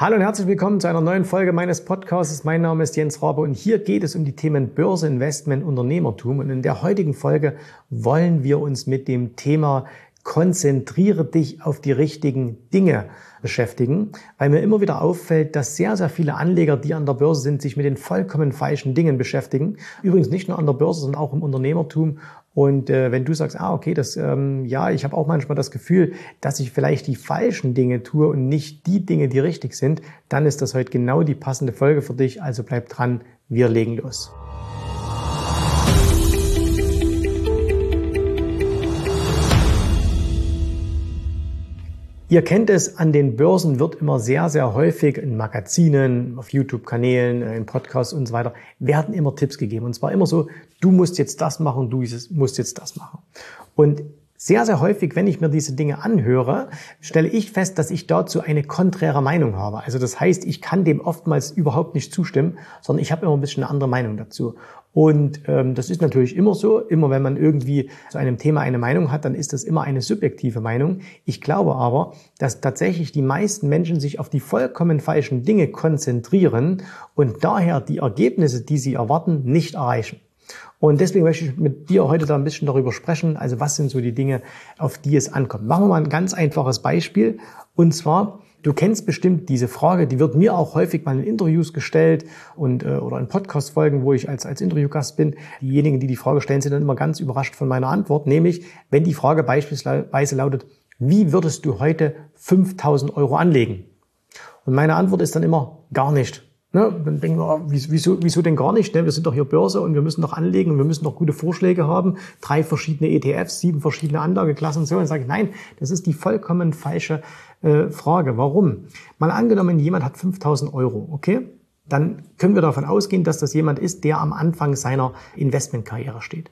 Hallo und herzlich willkommen zu einer neuen Folge meines Podcasts. Mein Name ist Jens Rabe und hier geht es um die Themen Börse, Investment, Unternehmertum. Und in der heutigen Folge wollen wir uns mit dem Thema konzentriere dich auf die richtigen Dinge beschäftigen, weil mir immer wieder auffällt, dass sehr, sehr viele Anleger, die an der Börse sind, sich mit den vollkommen falschen Dingen beschäftigen. Übrigens nicht nur an der Börse, sondern auch im Unternehmertum. Und äh, wenn du sagst, ah, okay, das, ähm, ja, ich habe auch manchmal das Gefühl, dass ich vielleicht die falschen Dinge tue und nicht die Dinge, die richtig sind, dann ist das heute genau die passende Folge für dich. Also bleib dran, wir legen los. Ihr kennt es, an den Börsen wird immer sehr, sehr häufig in Magazinen, auf YouTube-Kanälen, äh, in Podcasts und so weiter, werden immer Tipps gegeben. Und zwar immer so, du musst jetzt das machen, du musst jetzt das machen. Und sehr, sehr häufig, wenn ich mir diese Dinge anhöre, stelle ich fest, dass ich dazu eine konträre Meinung habe. Also das heißt, ich kann dem oftmals überhaupt nicht zustimmen, sondern ich habe immer ein bisschen eine andere Meinung dazu. Und ähm, das ist natürlich immer so. Immer wenn man irgendwie zu einem Thema eine Meinung hat, dann ist das immer eine subjektive Meinung. Ich glaube aber, dass tatsächlich die meisten Menschen sich auf die vollkommen falschen Dinge konzentrieren und daher die Ergebnisse, die sie erwarten, nicht erreichen. Und deswegen möchte ich mit dir heute da ein bisschen darüber sprechen. Also was sind so die Dinge, auf die es ankommt? Machen wir mal ein ganz einfaches Beispiel. Und zwar, du kennst bestimmt diese Frage, die wird mir auch häufig mal in Interviews gestellt und äh, oder in Podcast-Folgen, wo ich als, als Interviewgast bin. Diejenigen, die die Frage stellen, sind dann immer ganz überrascht von meiner Antwort. Nämlich, wenn die Frage beispielsweise lautet, wie würdest du heute 5000 Euro anlegen? Und meine Antwort ist dann immer, gar nicht. Ne? Dann denken wir, oh, wieso, wieso denn gar nicht? Ne? Wir sind doch hier Börse und wir müssen doch anlegen und wir müssen doch gute Vorschläge haben. Drei verschiedene ETFs, sieben verschiedene Anlageklassen und so. Und dann sage ich, nein, das ist die vollkommen falsche äh, Frage. Warum? Mal angenommen, jemand hat 5000 Euro, okay? Dann können wir davon ausgehen, dass das jemand ist, der am Anfang seiner Investmentkarriere steht.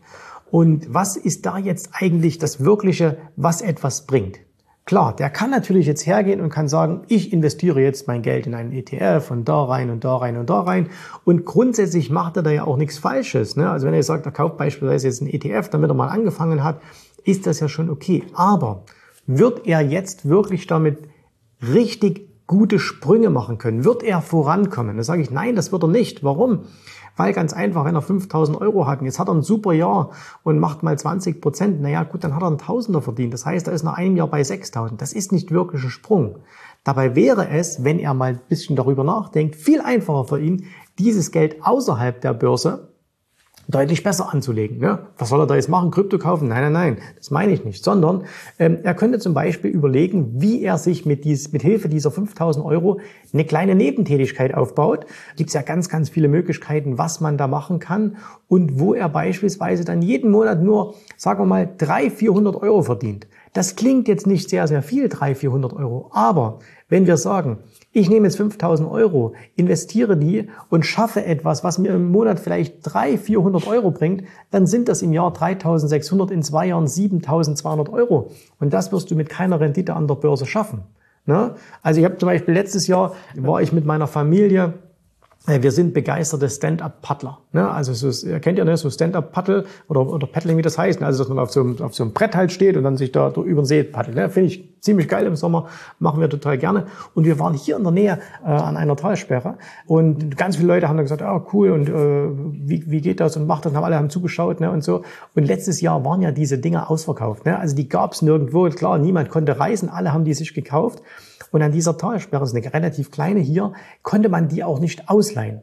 Und was ist da jetzt eigentlich das Wirkliche, was etwas bringt? Klar, der kann natürlich jetzt hergehen und kann sagen, ich investiere jetzt mein Geld in einen ETF und da rein und da rein und da rein. Und grundsätzlich macht er da ja auch nichts Falsches. Ne? Also wenn er sagt, er kauft beispielsweise jetzt einen ETF, damit er mal angefangen hat, ist das ja schon okay. Aber wird er jetzt wirklich damit richtig gute Sprünge machen können? Wird er vorankommen? Da sage ich, nein, das wird er nicht. Warum? Weil ganz einfach, wenn er 5000 Euro hat und jetzt hat er ein super Jahr und macht mal 20 Prozent, naja gut, dann hat er einen Tausender verdient. Das heißt, er ist nach einem Jahr bei 6000. Das ist nicht wirklich ein Sprung. Dabei wäre es, wenn er mal ein bisschen darüber nachdenkt, viel einfacher für ihn, dieses Geld außerhalb der Börse deutlich besser anzulegen. Ne? Was soll er da jetzt machen? Krypto kaufen? Nein, nein, nein, das meine ich nicht. Sondern ähm, er könnte zum Beispiel überlegen, wie er sich mit, dies, mit Hilfe dieser 5000 Euro eine kleine Nebentätigkeit aufbaut. Gibt es ja ganz, ganz viele Möglichkeiten, was man da machen kann und wo er beispielsweise dann jeden Monat nur, sagen wir mal, 300, 400 Euro verdient. Das klingt jetzt nicht sehr, sehr viel, 300, 400 Euro. Aber wenn wir sagen, ich nehme jetzt 5000 Euro, investiere die und schaffe etwas, was mir im Monat vielleicht 300, 400 Euro bringt, dann sind das im Jahr 3600, in zwei Jahren 7200 Euro. Und das wirst du mit keiner Rendite an der Börse schaffen. Ne? Also ich habe zum Beispiel letztes Jahr, war ich mit meiner Familie wir sind begeisterte Stand-up-Paddler. Ne? Also so, ihr kennt ja ne, so Stand-up-Paddle oder, oder Paddling, wie das heißt. Ne? Also dass man auf so, einem, auf so einem Brett halt steht und dann sich da über den See paddelt. Ne? Finde ich ziemlich geil im Sommer, machen wir total gerne. Und wir waren hier in der Nähe äh, an einer Talsperre und ganz viele Leute haben dann gesagt, ah cool und äh, wie, wie geht das und macht das? Und haben alle haben zugeschaut ne? und so. Und letztes Jahr waren ja diese Dinger ausverkauft. Ne? Also die gab's nirgendwo. Klar, niemand konnte reisen, alle haben die sich gekauft. Und an dieser Talsperre, das ist eine relativ kleine hier, konnte man die auch nicht ausleihen.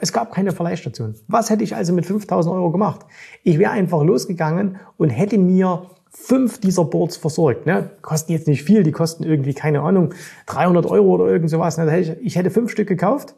Es gab keine Verleihstation. Was hätte ich also mit 5000 Euro gemacht? Ich wäre einfach losgegangen und hätte mir fünf dieser Boards versorgt. Ne? Kosten jetzt nicht viel, die kosten irgendwie, keine Ahnung, 300 Euro oder irgend sowas. Ne? Ich hätte fünf Stück gekauft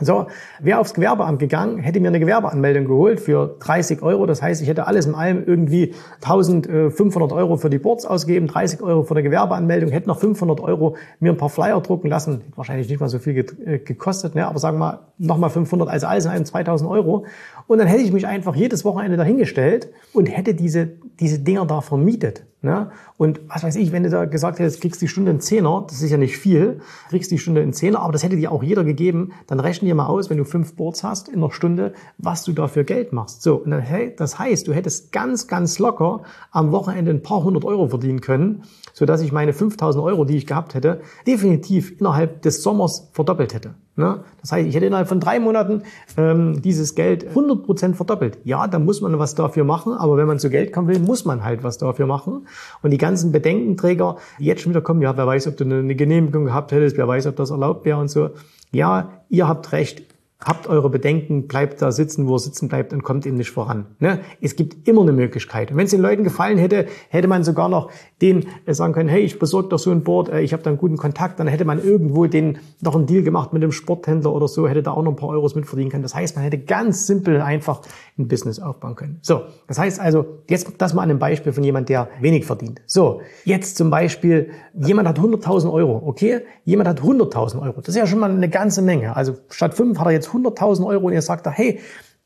so, wäre aufs Gewerbeamt gegangen, hätte mir eine Gewerbeanmeldung geholt für 30 Euro. Das heißt, ich hätte alles in allem irgendwie 1500 Euro für die Boards ausgegeben, 30 Euro für eine Gewerbeanmeldung, hätte noch 500 Euro mir ein paar Flyer drucken lassen. Hätte wahrscheinlich nicht mal so viel äh, gekostet, ne? aber sagen wir mal nochmal 500, also alles in allem 2000 Euro. Und dann hätte ich mich einfach jedes Wochenende dahingestellt und hätte diese, diese Dinger da vermietet. Ne? Und was weiß ich, wenn du da gesagt hättest, kriegst die Stunde in Zehner, das ist ja nicht viel, kriegst die Stunde in Zehner, aber das hätte dir auch jeder gegeben, dann rechne dir mal aus, wenn du fünf Boards hast in einer Stunde, was du dafür Geld machst. So, und dann, hey, das heißt, du hättest ganz, ganz locker am Wochenende ein paar hundert Euro verdienen können, so dass ich meine 5000 Euro, die ich gehabt hätte, definitiv innerhalb des Sommers verdoppelt hätte. Ne? Das heißt, ich hätte innerhalb von drei Monaten ähm, dieses Geld 100 Prozent verdoppelt. Ja, da muss man was dafür machen, aber wenn man zu Geld kommen will, muss man halt was dafür machen. Und die ganzen Bedenkenträger, die jetzt schon wieder kommen, ja, wer weiß, ob du eine Genehmigung gehabt hättest, wer weiß, ob das erlaubt wäre und so. Ja, ihr habt recht habt eure Bedenken, bleibt da sitzen, wo er sitzen bleibt und kommt eben nicht voran. Ne? Es gibt immer eine Möglichkeit. Und wenn es den Leuten gefallen hätte, hätte man sogar noch den äh, sagen können, hey, ich besorge doch so ein Board, äh, ich habe da einen guten Kontakt, dann hätte man irgendwo den noch einen Deal gemacht mit dem Sporthändler oder so, hätte da auch noch ein paar Euros mitverdienen können. Das heißt, man hätte ganz simpel einfach ein Business aufbauen können. So, das heißt also, jetzt das mal an einem Beispiel von jemand, der wenig verdient. So, jetzt zum Beispiel, jemand hat 100.000 Euro, okay? Jemand hat 100.000 Euro. Das ist ja schon mal eine ganze Menge. Also statt fünf hat er jetzt 100.000 Euro und er sagt da, hey,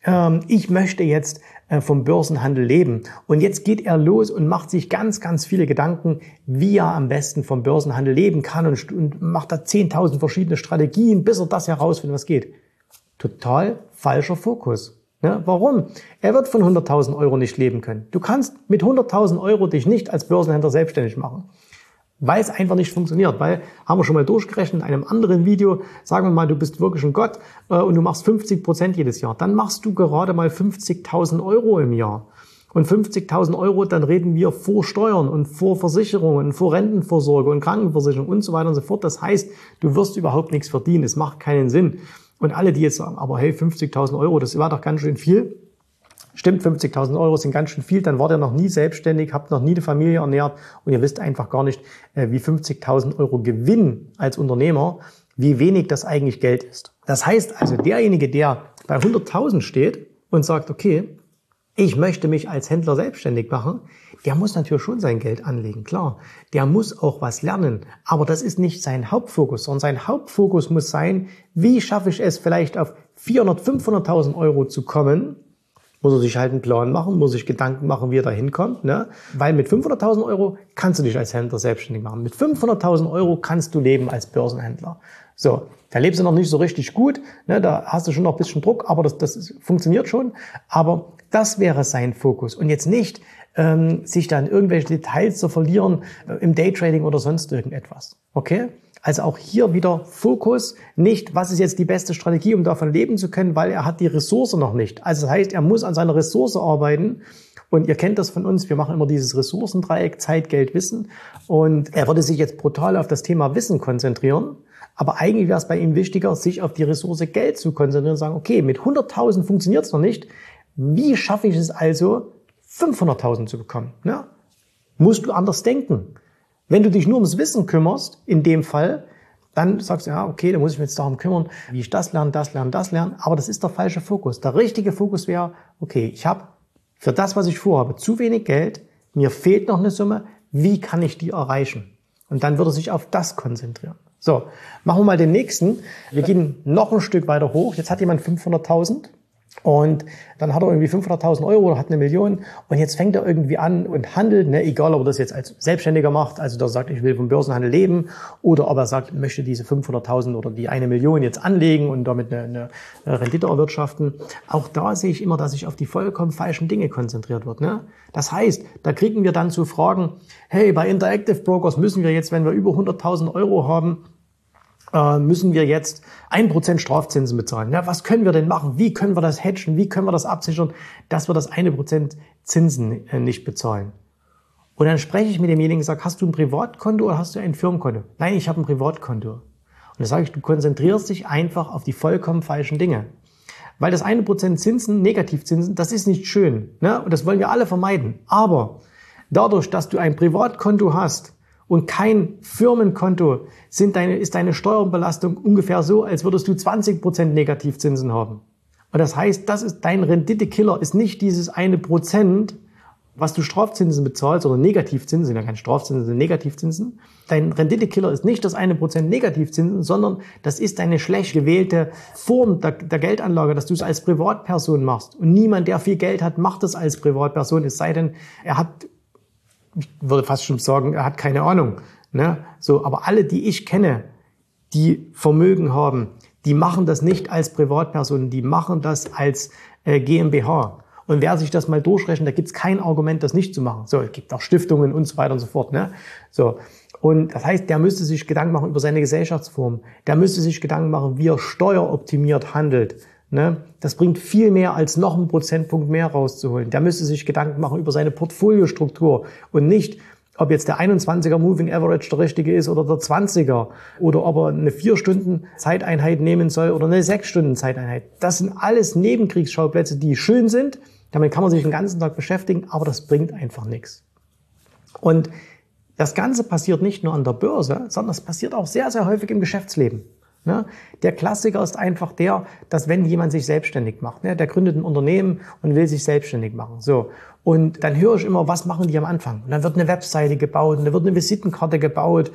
ähm, ich möchte jetzt äh, vom Börsenhandel leben. Und jetzt geht er los und macht sich ganz, ganz viele Gedanken, wie er am besten vom Börsenhandel leben kann und, macht da 10.000 verschiedene Strategien, bis er das herausfindet, was geht. Total falscher Fokus. Ja, warum? Er wird von 100.000 Euro nicht leben können. Du kannst mit 100.000 Euro dich nicht als Börsenhändler selbstständig machen weil es einfach nicht funktioniert. Weil, haben wir schon mal durchgerechnet in einem anderen Video, sagen wir mal, du bist wirklich ein Gott äh, und du machst 50 Prozent jedes Jahr. Dann machst du gerade mal 50.000 Euro im Jahr. Und 50.000 Euro, dann reden wir vor Steuern und vor Versicherungen, vor Rentenvorsorge und Krankenversicherung und so weiter und so fort. Das heißt, du wirst überhaupt nichts verdienen. Es macht keinen Sinn. Und alle, die jetzt sagen, aber hey, 50.000 Euro, das war doch ganz schön viel. Stimmt, 50.000 Euro sind ganz schön viel, dann wart ihr noch nie selbstständig, habt noch nie eine Familie ernährt und ihr wisst einfach gar nicht, äh, wie 50.000 Euro Gewinn als Unternehmer, wie wenig das eigentlich Geld ist. Das heißt also, derjenige, der bei 100.000 steht und sagt, okay, ich möchte mich als Händler selbstständig machen, der muss natürlich schon sein Geld anlegen, klar. Der muss auch was lernen. Aber das ist nicht sein Hauptfokus, sondern sein Hauptfokus muss sein, wie schaffe ich es vielleicht auf 400, 500.000 Euro zu kommen, muss er sich halt einen Plan machen, muss sich Gedanken machen, wie er da hinkommt. Ne? Weil mit 500.000 Euro kannst du dich als Händler selbstständig machen. Mit 500.000 Euro kannst du leben als Börsenhändler. So, da lebst du noch nicht so richtig gut, ne? da hast du schon noch ein bisschen Druck, aber das, das funktioniert schon. Aber das wäre sein Fokus und jetzt nicht ähm, sich dann irgendwelche Details zu verlieren äh, im Daytrading oder sonst irgendetwas. Okay? Also auch hier wieder Fokus, nicht, was ist jetzt die beste Strategie, um davon leben zu können, weil er hat die Ressource noch nicht. Also das heißt, er muss an seiner Ressource arbeiten. Und ihr kennt das von uns, wir machen immer dieses Ressourcendreieck, Zeit, Geld, Wissen. Und er würde sich jetzt brutal auf das Thema Wissen konzentrieren. Aber eigentlich wäre es bei ihm wichtiger, sich auf die Ressource Geld zu konzentrieren und sagen, okay, mit 100.000 funktioniert es noch nicht. Wie schaffe ich es also, 500.000 zu bekommen? Ja? Musst du anders denken. Wenn du dich nur ums Wissen kümmerst, in dem Fall, dann sagst du, ja, okay, dann muss ich mich jetzt darum kümmern, wie ich das lerne, das lerne, das lerne. Aber das ist der falsche Fokus. Der richtige Fokus wäre, okay, ich habe für das, was ich vorhabe, zu wenig Geld, mir fehlt noch eine Summe, wie kann ich die erreichen? Und dann würde sich auf das konzentrieren. So, machen wir mal den nächsten. Wir gehen noch ein Stück weiter hoch. Jetzt hat jemand 500.000 und dann hat er irgendwie 500.000 Euro oder hat eine Million und jetzt fängt er irgendwie an und handelt, ne, egal ob er das jetzt als Selbstständiger macht, also der sagt, ich will vom Börsenhandel leben oder ob er sagt, möchte diese 500.000 oder die eine Million jetzt anlegen und damit eine, eine Rendite erwirtschaften. Auch da sehe ich immer, dass sich auf die vollkommen falschen Dinge konzentriert wird. Ne? Das heißt, da kriegen wir dann zu Fragen, hey, bei Interactive Brokers müssen wir jetzt, wenn wir über 100.000 Euro haben, müssen wir jetzt ein Prozent Strafzinsen bezahlen. Ja, was können wir denn machen? Wie können wir das hedgen? Wie können wir das absichern, dass wir das eine Prozent Zinsen äh, nicht bezahlen? Und dann spreche ich mit demjenigen und sage, hast du ein Privatkonto oder hast du ein Firmenkonto? Nein, ich habe ein Privatkonto. Und dann sage ich, du konzentrierst dich einfach auf die vollkommen falschen Dinge. Weil das eine Prozent Zinsen, Negativzinsen, das ist nicht schön. Ne? Und das wollen wir alle vermeiden. Aber dadurch, dass du ein Privatkonto hast, und kein Firmenkonto sind deine, ist deine Steuerbelastung ungefähr so, als würdest du 20% Negativzinsen haben. Und das heißt, das ist dein Renditekiller, ist nicht dieses eine Prozent, was du Strafzinsen bezahlst oder Negativzinsen, sind ja keine Strafzinsen, sind Negativzinsen. Dein Renditekiller ist nicht das eine Prozent Negativzinsen, sondern das ist eine schlecht gewählte Form der, der Geldanlage, dass du es als Privatperson machst. Und niemand, der viel Geld hat, macht es als Privatperson, es sei denn, er hat ich würde fast schon sagen, er hat keine Ahnung. Ne? So, aber alle, die ich kenne, die Vermögen haben, Die machen das nicht als Privatpersonen, die machen das als äh, GmbH. Und wer sich das mal durchrechnet, da gibt es kein Argument, das nicht zu machen. So, es gibt auch Stiftungen und so weiter und so fort. Ne? So. Und das heißt, der müsste sich Gedanken machen über seine Gesellschaftsform. Der müsste sich Gedanken machen, wie er steueroptimiert handelt. Ne? Das bringt viel mehr als noch einen Prozentpunkt mehr rauszuholen. Der müsste sich Gedanken machen über seine Portfoliostruktur und nicht, ob jetzt der 21er Moving Average der richtige ist oder der 20er oder ob er eine 4 Stunden Zeiteinheit nehmen soll oder eine 6 Stunden Zeiteinheit. Das sind alles Nebenkriegsschauplätze, die schön sind. Damit kann man sich den ganzen Tag beschäftigen, aber das bringt einfach nichts. Und das Ganze passiert nicht nur an der Börse, sondern es passiert auch sehr, sehr häufig im Geschäftsleben. Ne? Der Klassiker ist einfach der, dass wenn jemand sich selbstständig macht, ne, der gründet ein Unternehmen und will sich selbstständig machen. So. Und dann höre ich immer, was machen die am Anfang? Und dann wird eine Webseite gebaut und da wird eine Visitenkarte gebaut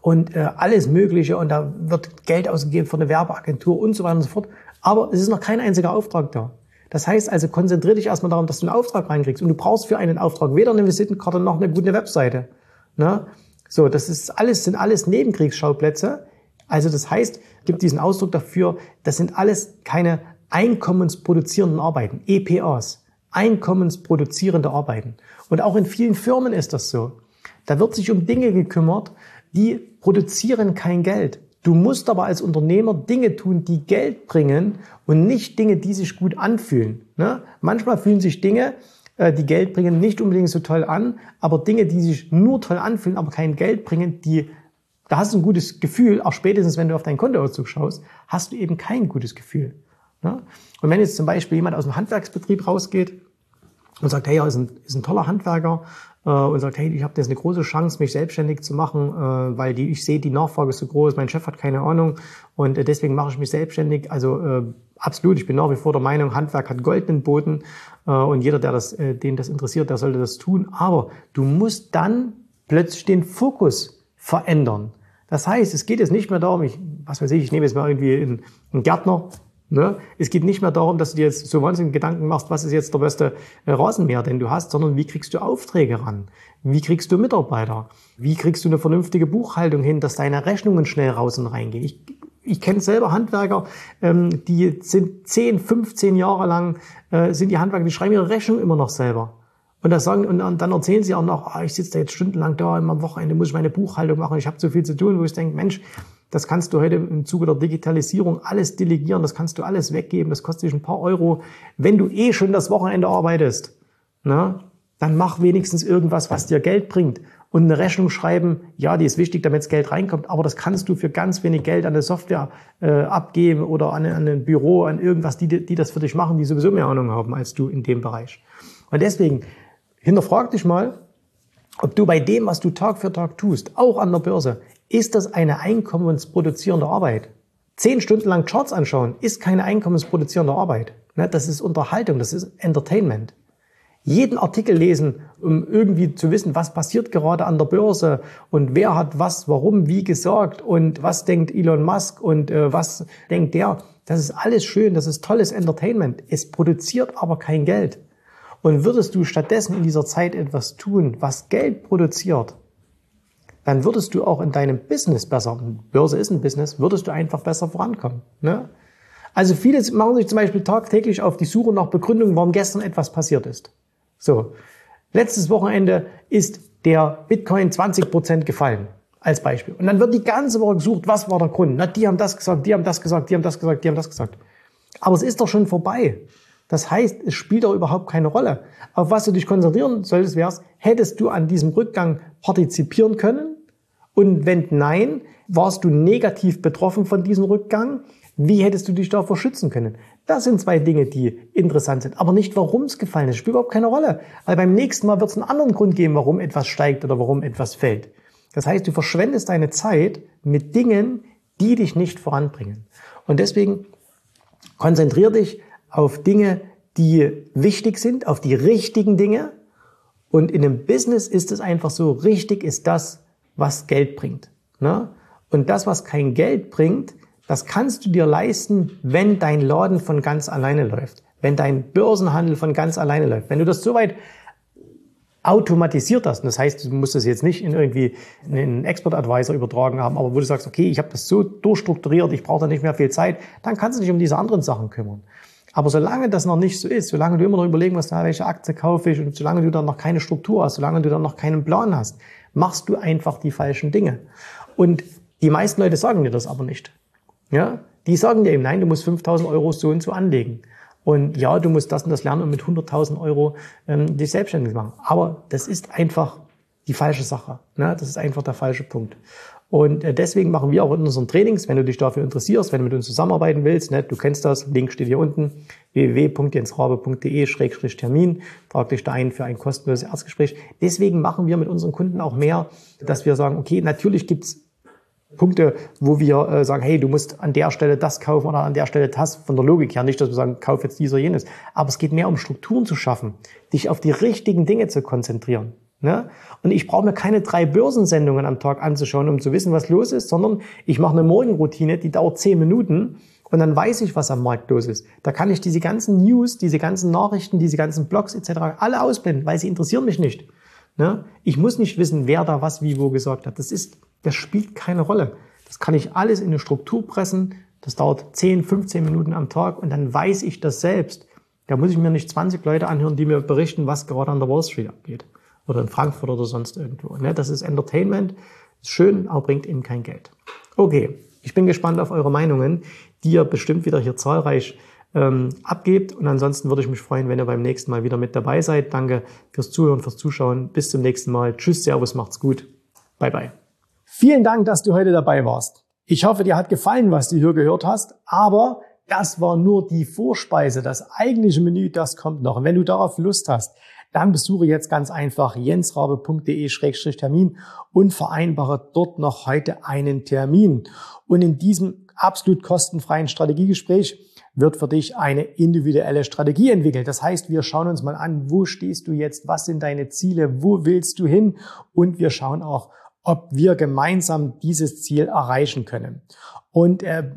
und äh, alles Mögliche und da wird Geld ausgegeben für eine Werbeagentur und so weiter und so fort. Aber es ist noch kein einziger Auftrag da. Das heißt also, konzentriere dich erstmal darum, dass du einen Auftrag reinkriegst. Und du brauchst für einen Auftrag weder eine Visitenkarte noch eine gute Webseite. Ne? So, das ist alles, sind alles Nebenkriegsschauplätze, also das heißt, gibt diesen Ausdruck dafür, das sind alles keine einkommensproduzierenden Arbeiten, EPAs, einkommensproduzierende Arbeiten. Und auch in vielen Firmen ist das so. Da wird sich um Dinge gekümmert, die produzieren kein Geld. Du musst aber als Unternehmer Dinge tun, die Geld bringen und nicht Dinge, die sich gut anfühlen. Ne? Manchmal fühlen sich Dinge, äh, die Geld bringen, nicht unbedingt so toll an, aber Dinge, die sich nur toll anfühlen, aber kein Geld bringen, die da hast du ein gutes Gefühl, auch spätestens, wenn du auf deinen Kontoauszug schaust, hast du eben kein gutes Gefühl. Ne? Und wenn jetzt zum Beispiel jemand aus dem Handwerksbetrieb rausgeht und sagt, hey, er ist ein, ist ein toller Handwerker äh, und sagt, hey, ich habe jetzt eine große Chance, mich selbstständig zu machen, äh, weil die, ich sehe, die Nachfrage ist so groß, mein Chef hat keine Ahnung und äh, deswegen mache ich mich selbstständig. Also äh, absolut, ich bin nach wie vor der Meinung, Handwerk hat goldenen Boden äh, und jeder, der das, äh, den das interessiert, der sollte das tun. Aber du musst dann plötzlich den Fokus verändern. Das heißt, es geht jetzt nicht mehr darum, ich, was weiß ich, ich nehme jetzt mal irgendwie einen, einen Gärtner, Ne? Es geht nicht mehr darum, dass du dir jetzt so wahnsinnig Gedanken machst, was ist jetzt der beste äh, Rasenmäher, den du hast, sondern wie kriegst du Aufträge ran? Wie kriegst du Mitarbeiter? Wie kriegst du eine vernünftige Buchhaltung hin, dass deine Rechnungen schnell raus und reingehen? Ich, ich kenne selber Handwerker, ähm, die sind 10, 15 Jahre lang, äh, sind die Handwerker, die schreiben ihre Rechnung immer noch selber. Und, das sagen, und dann erzählen sie auch noch, oh, ich sitze da jetzt stundenlang da, immer am Wochenende muss ich meine Buchhaltung machen, ich habe zu viel zu tun, wo ich denke, Mensch, das kannst du heute im Zuge der Digitalisierung alles delegieren, das kannst du alles weggeben, das kostet dich ein paar Euro. Wenn du eh schon das Wochenende arbeitest, na, dann mach wenigstens irgendwas, was dir Geld bringt. Und eine Rechnung schreiben, ja, die ist wichtig, damit Geld reinkommt, aber das kannst du für ganz wenig Geld an eine Software äh, abgeben oder an, an ein Büro, an irgendwas, die, die das für dich machen, die sowieso mehr Ahnung haben als du in dem Bereich. Und deswegen, Hinterfrag dich mal, ob du bei dem, was du Tag für Tag tust, auch an der Börse, ist das eine einkommensproduzierende Arbeit? Zehn Stunden lang Charts anschauen ist keine einkommensproduzierende Arbeit. Ne, das ist Unterhaltung, das ist Entertainment. Jeden Artikel lesen, um irgendwie zu wissen, was passiert gerade an der Börse und wer hat was, warum, wie gesagt und was denkt Elon Musk und äh, was denkt der. Das ist alles schön, das ist tolles Entertainment. Es produziert aber kein Geld. Und würdest du stattdessen in dieser Zeit etwas tun, was Geld produziert, dann würdest du auch in deinem Business besser, Börse ist ein Business, würdest du einfach besser vorankommen. Ne? Also viele machen sich zum Beispiel tagtäglich auf die Suche nach Begründungen, warum gestern etwas passiert ist. So, letztes Wochenende ist der Bitcoin 20 Prozent gefallen, als Beispiel. Und dann wird die ganze Woche gesucht, was war der Grund? Na, die haben das gesagt, die haben das gesagt, die haben das gesagt, die haben das gesagt. Aber es ist doch schon vorbei. Das heißt, es spielt auch überhaupt keine Rolle. Auf was du dich konzentrieren solltest, wäre hättest du an diesem Rückgang partizipieren können? Und wenn nein, warst du negativ betroffen von diesem Rückgang? Wie hättest du dich davor schützen können? Das sind zwei Dinge, die interessant sind. Aber nicht, warum es gefallen ist. Spielt überhaupt keine Rolle. Weil beim nächsten Mal wird es einen anderen Grund geben, warum etwas steigt oder warum etwas fällt. Das heißt, du verschwendest deine Zeit mit Dingen, die dich nicht voranbringen. Und deswegen konzentrier dich auf Dinge, die wichtig sind, auf die richtigen Dinge. Und in einem Business ist es einfach so, richtig ist das, was Geld bringt. Ne? Und das, was kein Geld bringt, das kannst du dir leisten, wenn dein Laden von ganz alleine läuft, wenn dein Börsenhandel von ganz alleine läuft. Wenn du das soweit automatisiert das. Und das heißt, du musst das jetzt nicht in irgendwie einen Expert Advisor übertragen haben, aber wo du sagst, okay, ich habe das so durchstrukturiert, ich brauche da nicht mehr viel Zeit, dann kannst du dich um diese anderen Sachen kümmern. Aber solange das noch nicht so ist, solange du immer noch überlegen musst, welche Aktie kaufe ich und solange du dann noch keine Struktur hast, solange du dann noch keinen Plan hast, machst du einfach die falschen Dinge. Und die meisten Leute sagen dir das aber nicht. Ja? Die sagen dir eben, nein, du musst 5000 Euro so und so anlegen. Und ja, du musst das und das lernen und mit 100.000 Euro ähm, dich selbstständig machen. Aber das ist einfach die falsche Sache. Ne? Das ist einfach der falsche Punkt. Und äh, deswegen machen wir auch in unseren Trainings, wenn du dich dafür interessierst, wenn du mit uns zusammenarbeiten willst, ne, du kennst das, Link steht hier unten, www.jensrabe.de-termin, trag dich da ein für ein kostenloses Erstgespräch. Deswegen machen wir mit unseren Kunden auch mehr, dass wir sagen, okay, natürlich gibt's Punkte, wo wir äh, sagen, hey, du musst an der Stelle das kaufen oder an der Stelle das, von der Logik her nicht, dass wir sagen, kauf jetzt dies oder jenes. Aber es geht mehr um Strukturen zu schaffen, dich auf die richtigen Dinge zu konzentrieren. Ne? Und ich brauche mir keine drei Börsensendungen am Tag anzuschauen, um zu wissen, was los ist, sondern ich mache eine Morgenroutine, die dauert zehn Minuten und dann weiß ich, was am Markt los ist. Da kann ich diese ganzen News, diese ganzen Nachrichten, diese ganzen Blogs etc. alle ausblenden, weil sie interessieren mich nicht. Ne? Ich muss nicht wissen, wer da was wie wo gesagt hat. Das ist, das spielt keine Rolle. Das kann ich alles in eine Struktur pressen. Das dauert 10, 15 Minuten am Tag und dann weiß ich das selbst. Da muss ich mir nicht 20 Leute anhören, die mir berichten, was gerade an der Wall Street abgeht. Oder in Frankfurt oder sonst irgendwo. Ne? Das ist Entertainment. Ist schön, aber bringt eben kein Geld. Okay. Ich bin gespannt auf eure Meinungen, die ihr bestimmt wieder hier zahlreich ähm, abgebt. Und ansonsten würde ich mich freuen, wenn ihr beim nächsten Mal wieder mit dabei seid. Danke fürs Zuhören, fürs Zuschauen. Bis zum nächsten Mal. Tschüss, Servus, macht's gut. Bye, bye. Vielen Dank, dass du heute dabei warst. Ich hoffe, dir hat gefallen, was du hier gehört hast, aber das war nur die Vorspeise. Das eigentliche Menü, das kommt noch. Und wenn du darauf Lust hast, dann besuche jetzt ganz einfach jensrabe.de-termin und vereinbare dort noch heute einen Termin. Und in diesem absolut kostenfreien Strategiegespräch wird für dich eine individuelle Strategie entwickelt. Das heißt, wir schauen uns mal an, wo stehst du jetzt, was sind deine Ziele, wo willst du hin und wir schauen auch, ob wir gemeinsam dieses Ziel erreichen können. Und äh,